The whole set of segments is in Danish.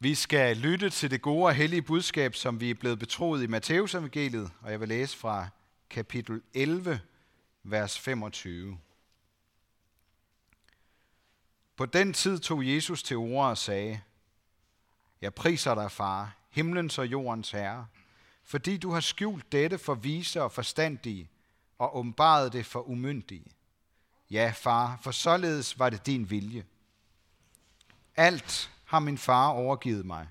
Vi skal lytte til det gode og hellige budskab, som vi er blevet betroet i Matteus evangeliet, og jeg vil læse fra kapitel 11, vers 25. På den tid tog Jesus til ord og sagde, Jeg priser dig, far, himlens og jordens herre, fordi du har skjult dette for vise og forstandige, og åbenbaret det for umyndige. Ja, far, for således var det din vilje. Alt har min far overgivet mig,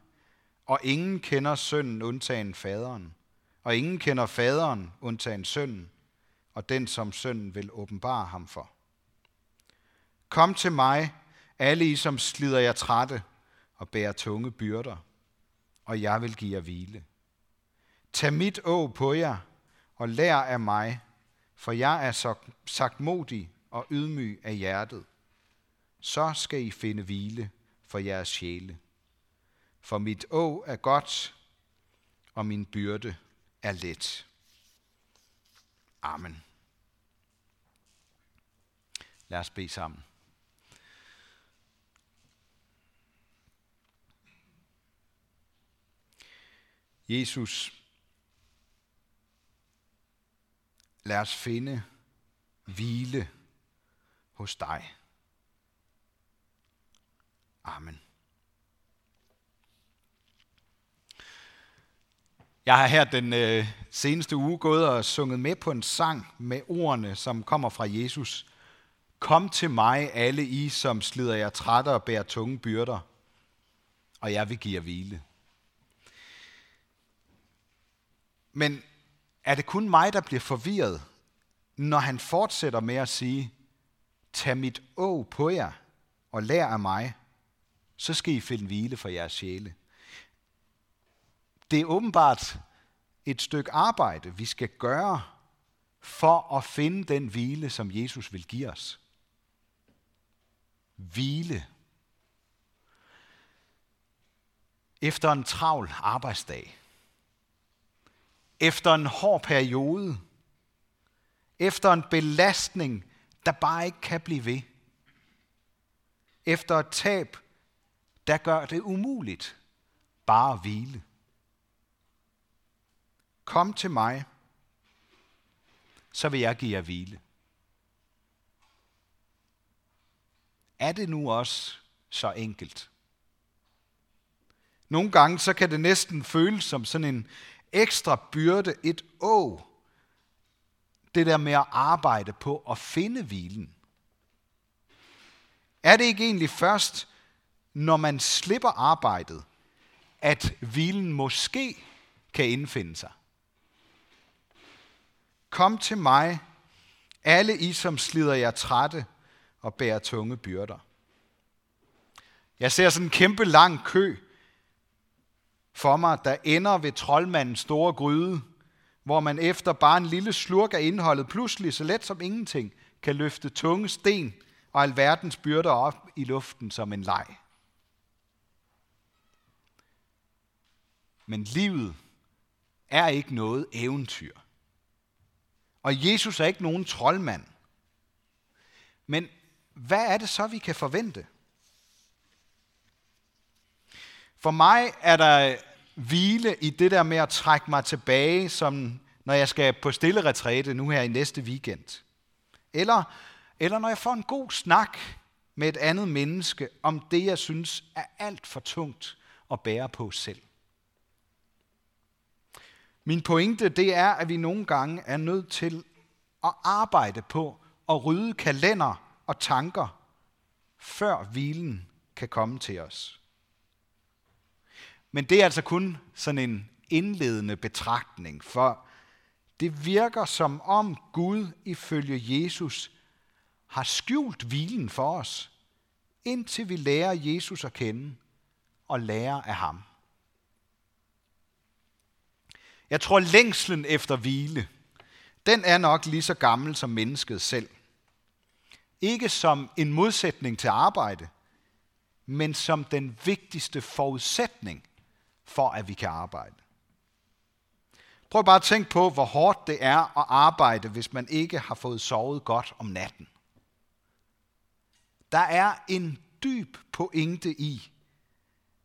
og ingen kender sønnen undtagen faderen, og ingen kender faderen undtagen sønnen, og den som sønnen vil åbenbare ham for. Kom til mig, alle I som slider jer trætte og bærer tunge byrder, og jeg vil give jer hvile. Tag mit å på jer og lær af mig, for jeg er så sagt modig og ydmyg af hjertet. Så skal I finde hvile for jeres sjæle. For mit å er godt, og min byrde er let. Amen. Lad os bede sammen. Jesus, lad os finde hvile hos dig. Amen. Jeg har her den øh, seneste uge gået og sunget med på en sang med ordene, som kommer fra Jesus. Kom til mig, alle I, som slider jer trætte og bærer tunge byrder, og jeg vil give jer hvile. Men er det kun mig, der bliver forvirret, når han fortsætter med at sige, tag mit å på jer og lær af mig, så skal I finde hvile for jeres sjæle. Det er åbenbart et stykke arbejde, vi skal gøre for at finde den hvile, som Jesus vil give os. Hvile. Efter en travl arbejdsdag. Efter en hård periode. Efter en belastning, der bare ikke kan blive ved. Efter et tab, der gør det umuligt bare at hvile. Kom til mig, så vil jeg give jer hvile. Er det nu også så enkelt? Nogle gange så kan det næsten føles som sådan en ekstra byrde, et å. Det der med at arbejde på at finde hvilen. Er det ikke egentlig først, når man slipper arbejdet, at hvilen måske kan indfinde sig? Kom til mig, alle I, som slider jer trætte og bærer tunge byrder. Jeg ser sådan en kæmpe lang kø for mig, der ender ved troldmandens store gryde, hvor man efter bare en lille slurk af indholdet pludselig så let som ingenting kan løfte tunge sten og alverdens byrder op i luften som en leg. Men livet er ikke noget eventyr. Og Jesus er ikke nogen troldmand. Men hvad er det så, vi kan forvente? For mig er der hvile i det der med at trække mig tilbage, som når jeg skal på stille retræte nu her i næste weekend. Eller, eller når jeg får en god snak med et andet menneske om det, jeg synes er alt for tungt at bære på selv. Min pointe det er, at vi nogle gange er nødt til at arbejde på at rydde kalender og tanker, før hvilen kan komme til os. Men det er altså kun sådan en indledende betragtning, for det virker som om Gud ifølge Jesus har skjult hvilen for os, indtil vi lærer Jesus at kende og lærer af ham. Jeg tror, længslen efter hvile, den er nok lige så gammel som mennesket selv. Ikke som en modsætning til arbejde, men som den vigtigste forudsætning for, at vi kan arbejde. Prøv bare at tænke på, hvor hårdt det er at arbejde, hvis man ikke har fået sovet godt om natten. Der er en dyb pointe i,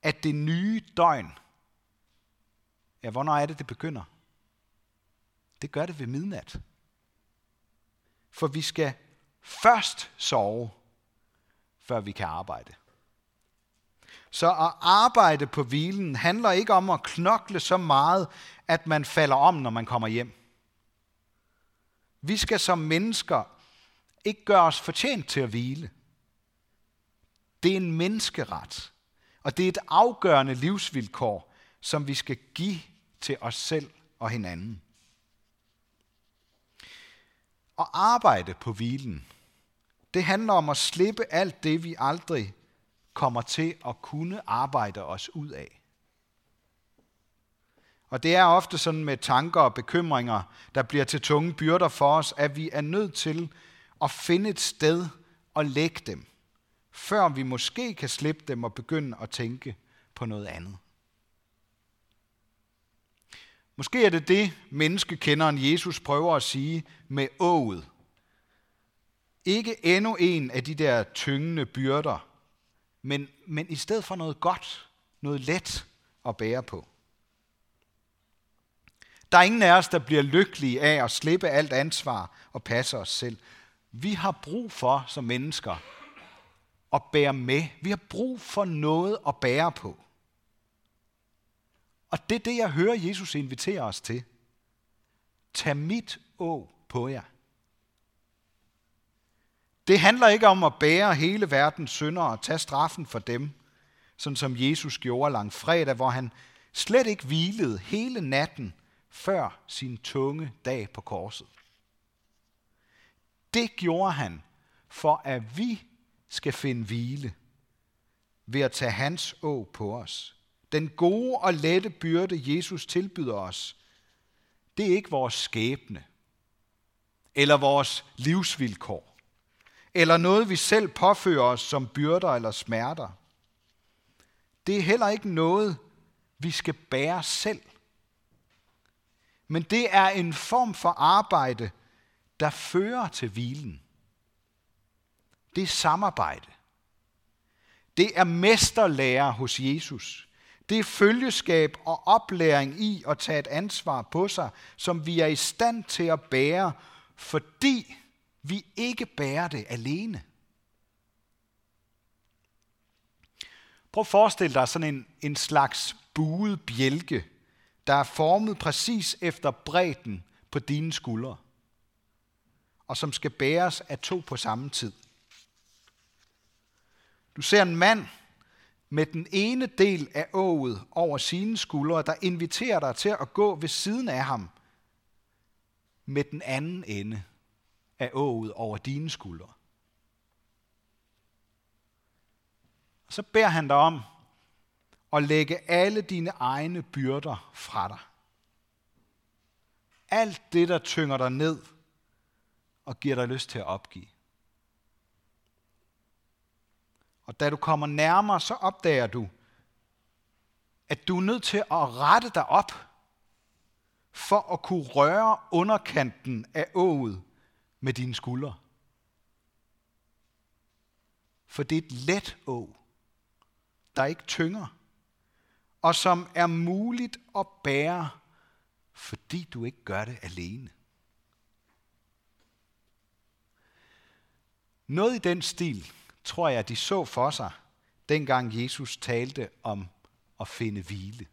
at det nye døgn, ja, hvornår er det, det begynder? Det gør det ved midnat. For vi skal først sove, før vi kan arbejde. Så at arbejde på hvilen handler ikke om at knokle så meget, at man falder om, når man kommer hjem. Vi skal som mennesker ikke gøre os fortjent til at hvile. Det er en menneskeret, og det er et afgørende livsvilkår, som vi skal give til os selv og hinanden. At arbejde på hvilen, det handler om at slippe alt det, vi aldrig kommer til at kunne arbejde os ud af. Og det er ofte sådan med tanker og bekymringer, der bliver til tunge byrder for os, at vi er nødt til at finde et sted og lægge dem, før vi måske kan slippe dem og begynde at tænke på noget andet. Måske er det det, menneskekenderen Jesus prøver at sige med ået. Ikke endnu en af de der tyngende byrder, men, men i stedet for noget godt, noget let at bære på. Der er ingen af os, der bliver lykkelige af at slippe alt ansvar og passe os selv. Vi har brug for som mennesker at bære med. Vi har brug for noget at bære på. Og det er det, jeg hører Jesus invitere os til. Tag mit å på jer. Det handler ikke om at bære hele verdens synder og tage straffen for dem, sådan som Jesus gjorde lang fredag, hvor han slet ikke hvilede hele natten før sin tunge dag på korset. Det gjorde han, for at vi skal finde hvile ved at tage hans å på os. Den gode og lette byrde, Jesus tilbyder os, det er ikke vores skæbne, eller vores livsvilkår, eller noget, vi selv påfører os som byrder eller smerter. Det er heller ikke noget, vi skal bære selv. Men det er en form for arbejde, der fører til hvilen. Det er samarbejde. Det er mesterlærer hos Jesus. Det er følgeskab og oplæring i at tage et ansvar på sig, som vi er i stand til at bære, fordi vi ikke bærer det alene. Prøv at forestille dig sådan en, en slags buet bjælke, der er formet præcis efter bredden på dine skuldre, og som skal bæres af to på samme tid. Du ser en mand med den ene del af ået over sine skuldre, der inviterer dig til at gå ved siden af ham med den anden ende af ået over dine skuldre. Så beder han dig om at lægge alle dine egne byrder fra dig. Alt det, der tynger dig ned og giver dig lyst til at opgive. Og da du kommer nærmere, så opdager du, at du er nødt til at rette dig op for at kunne røre underkanten af ået med dine skuldre. For det er et let å, der ikke tynger, og som er muligt at bære, fordi du ikke gør det alene. Noget i den stil, tror jeg, de så for sig, dengang Jesus talte om at finde hvile.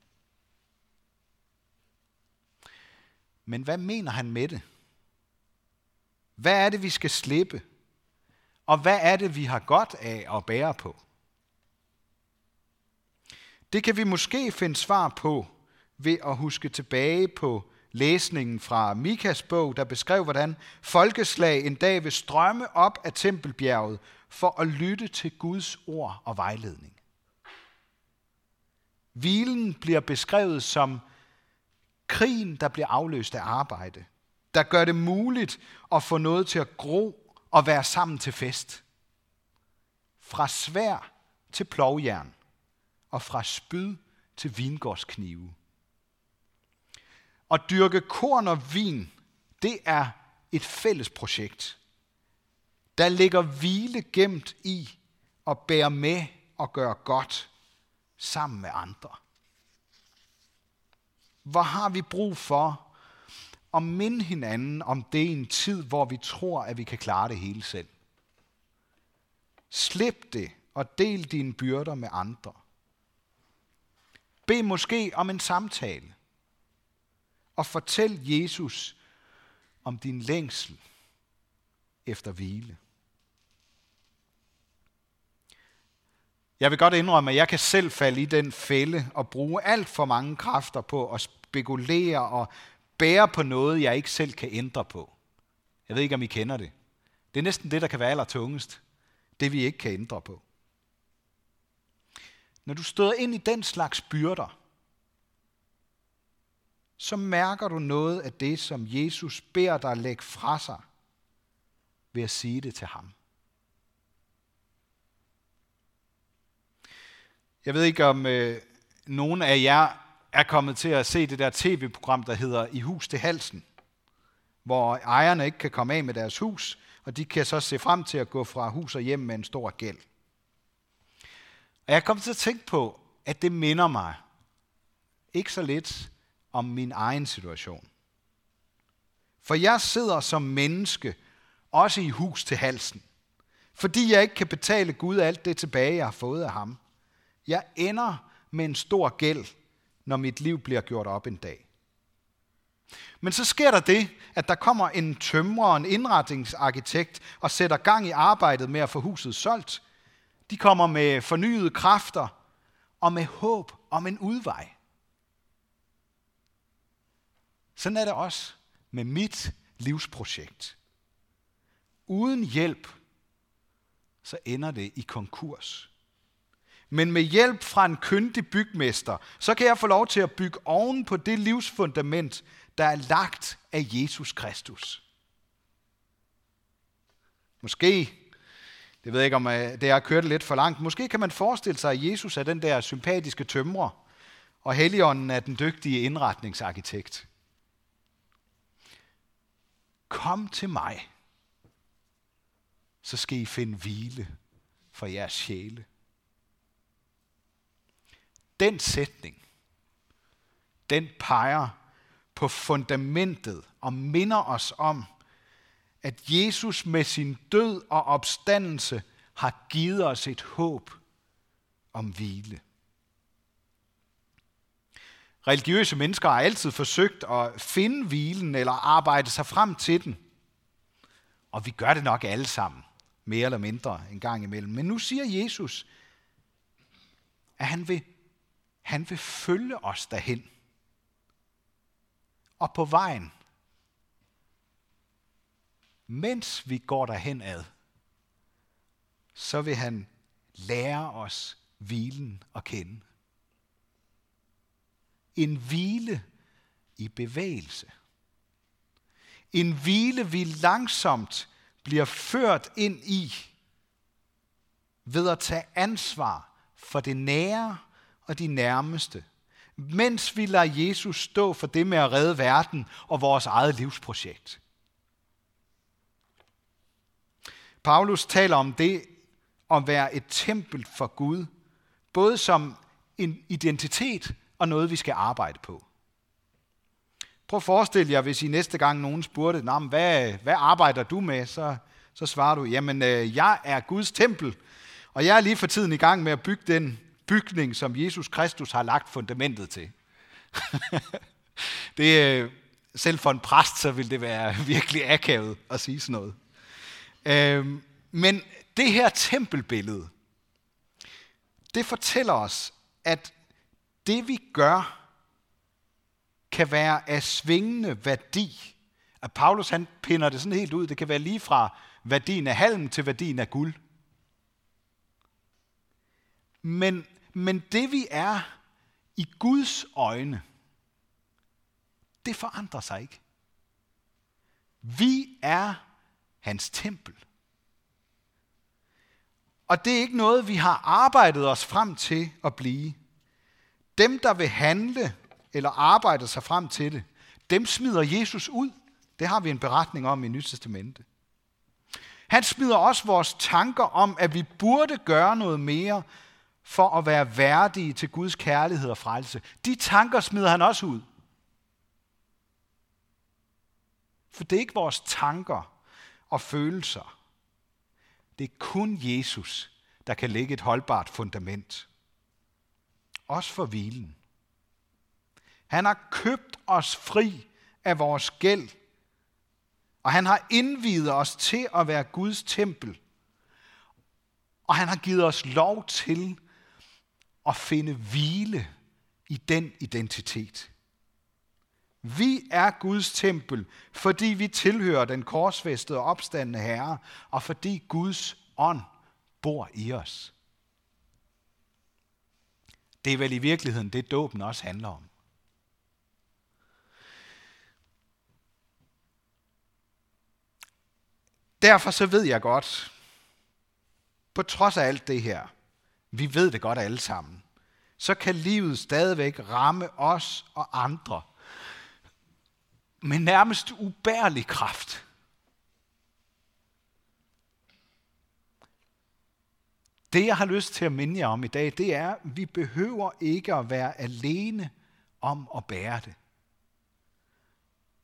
Men hvad mener han med det? Hvad er det, vi skal slippe? Og hvad er det, vi har godt af at bære på? Det kan vi måske finde svar på ved at huske tilbage på læsningen fra Mikas bog, der beskrev, hvordan folkeslag en dag vil strømme op af tempelbjerget for at lytte til Guds ord og vejledning. Hvilen bliver beskrevet som krigen, der bliver afløst af arbejde, der gør det muligt at få noget til at gro og være sammen til fest. Fra svær til plovjern og fra spyd til vingårdsknive. At dyrke korn og vin, det er et fælles projekt. Der ligger hvile gemt i at bære med og gøre godt sammen med andre. Hvor har vi brug for at minde hinanden om det i en tid, hvor vi tror, at vi kan klare det hele selv. Slip det og del dine byrder med andre. Bed måske om en samtale og fortæl Jesus om din længsel efter hvile. Jeg vil godt indrømme, at jeg kan selv falde i den fælde og bruge alt for mange kræfter på at spekulere og bære på noget, jeg ikke selv kan ændre på. Jeg ved ikke, om I kender det. Det er næsten det, der kan være allertungest. Det, vi ikke kan ændre på. Når du støder ind i den slags byrder, så mærker du noget af det, som Jesus beder dig lægge fra sig, ved at sige det til ham. Jeg ved ikke, om øh, nogen af jer er kommet til at se det der tv-program, der hedder I hus til halsen, hvor ejerne ikke kan komme af med deres hus, og de kan så se frem til at gå fra hus og hjem med en stor gæld. Og jeg kom til at tænke på, at det minder mig ikke så lidt om min egen situation. For jeg sidder som menneske også i hus til halsen, fordi jeg ikke kan betale Gud alt det tilbage, jeg har fået af ham. Jeg ender med en stor gæld, når mit liv bliver gjort op en dag. Men så sker der det, at der kommer en tømrer og en indretningsarkitekt og sætter gang i arbejdet med at få huset solgt. De kommer med fornyede kræfter og med håb om en udvej. Sådan er det også med mit livsprojekt. Uden hjælp, så ender det i konkurs. Men med hjælp fra en kyndig bygmester, så kan jeg få lov til at bygge oven på det livsfundament, der er lagt af Jesus Kristus. Måske, det ved jeg ikke om øh, det er kørt lidt for langt, måske kan man forestille sig, at Jesus er den der sympatiske tømrer, og Helligånden er den dygtige indretningsarkitekt. Kom til mig, så skal I finde hvile for jeres sjæle. Den sætning, den peger på fundamentet og minder os om, at Jesus med sin død og opstandelse har givet os et håb om hvile. Religiøse mennesker har altid forsøgt at finde hvilen eller arbejde sig frem til den. Og vi gør det nok alle sammen, mere eller mindre en gang imellem. Men nu siger Jesus, at han vil, han vil følge os derhen. Og på vejen, mens vi går derhen ad, så vil han lære os hvilen at kende. En hvile i bevægelse. En hvile, vi langsomt bliver ført ind i ved at tage ansvar for det nære og de nærmeste, mens vi lader Jesus stå for det med at redde verden og vores eget livsprojekt. Paulus taler om det at være et tempel for Gud, både som en identitet og noget, vi skal arbejde på. Prøv at forestille jer, hvis I næste gang nogen spurgte, hvad, hvad arbejder du med? Så, så svarer du, jamen øh, jeg er Guds tempel, og jeg er lige for tiden i gang med at bygge den bygning, som Jesus Kristus har lagt fundamentet til. det, øh, selv for en præst, så vil det være virkelig akavet at sige sådan noget. Øh, men det her tempelbillede, det fortæller os, at det vi gør, kan være af svingende værdi. At Paulus han pinder det sådan helt ud. Det kan være lige fra værdien af halm til værdien af guld. Men, men det vi er i Guds øjne, det forandrer sig ikke. Vi er hans tempel. Og det er ikke noget, vi har arbejdet os frem til at blive. Dem, der vil handle eller arbejde sig frem til det, dem smider Jesus ud. Det har vi en beretning om i Nyt Testamente. Han smider også vores tanker om, at vi burde gøre noget mere for at være værdige til Guds kærlighed og frelse. De tanker smider han også ud. For det er ikke vores tanker og følelser. Det er kun Jesus, der kan lægge et holdbart fundament. Også for hvilen. Han har købt os fri af vores gæld, og han har indvidet os til at være Guds tempel. Og han har givet os lov til at finde hvile i den identitet. Vi er Guds tempel, fordi vi tilhører den korsfæstede og opstandende Herre, og fordi Guds ånd bor i os. Det er vel i virkeligheden det, dåben også handler om. Derfor så ved jeg godt, på trods af alt det her, vi ved det godt alle sammen, så kan livet stadigvæk ramme os og andre med nærmest ubærlig kraft. Det, jeg har lyst til at minde jer om i dag, det er, at vi behøver ikke at være alene om at bære det.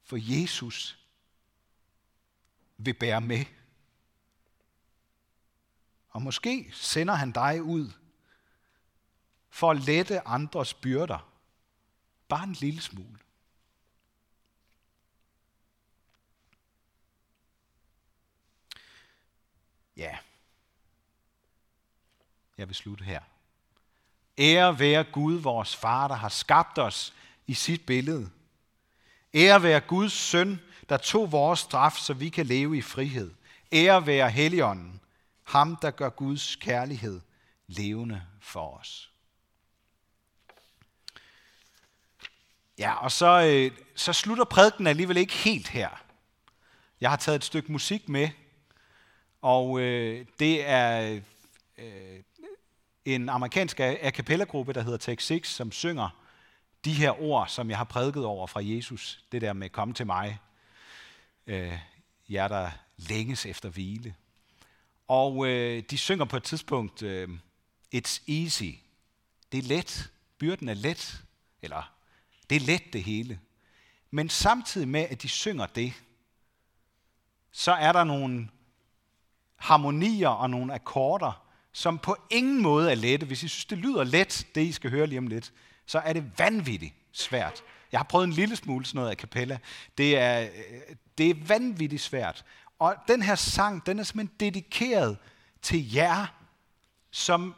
For Jesus vil bære med. Og måske sender han dig ud for at lette andres byrder. Bare en lille smule. Ja. Jeg vil slutte her. Ære være Gud, vores far, der har skabt os i sit billede. Ære være Guds søn, der tog vores straf, så vi kan leve i frihed. Ære være Helligånden, ham der gør Guds kærlighed levende for os. Ja, og så, øh, så slutter prædiken alligevel ikke helt her. Jeg har taget et stykke musik med, og øh, det er øh, en amerikansk a cappella-gruppe, der hedder Take Six, som synger de her ord, som jeg har prædiket over fra Jesus. Det der med, kom til mig, øh, jer der længes efter hvile. Og øh, de synger på et tidspunkt, øh, it's easy. Det er let. Byrden er let. Eller, det er let det hele. Men samtidig med, at de synger det, så er der nogle harmonier og nogle akkorder, som på ingen måde er lette. Hvis I synes, det lyder let, det I skal høre lige om lidt, så er det vanvittigt svært. Jeg har prøvet en lille smule sådan noget af kapella. Det er, øh, det er vanvittigt svært. Og den her sang, den er simpelthen dedikeret til jer, som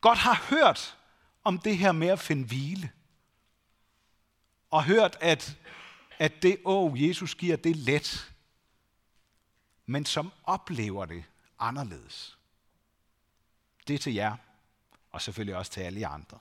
godt har hørt om det her med at finde hvile. Og hørt, at, at det å, Jesus giver, det er let. Men som oplever det anderledes. Det er til jer, og selvfølgelig også til alle andre.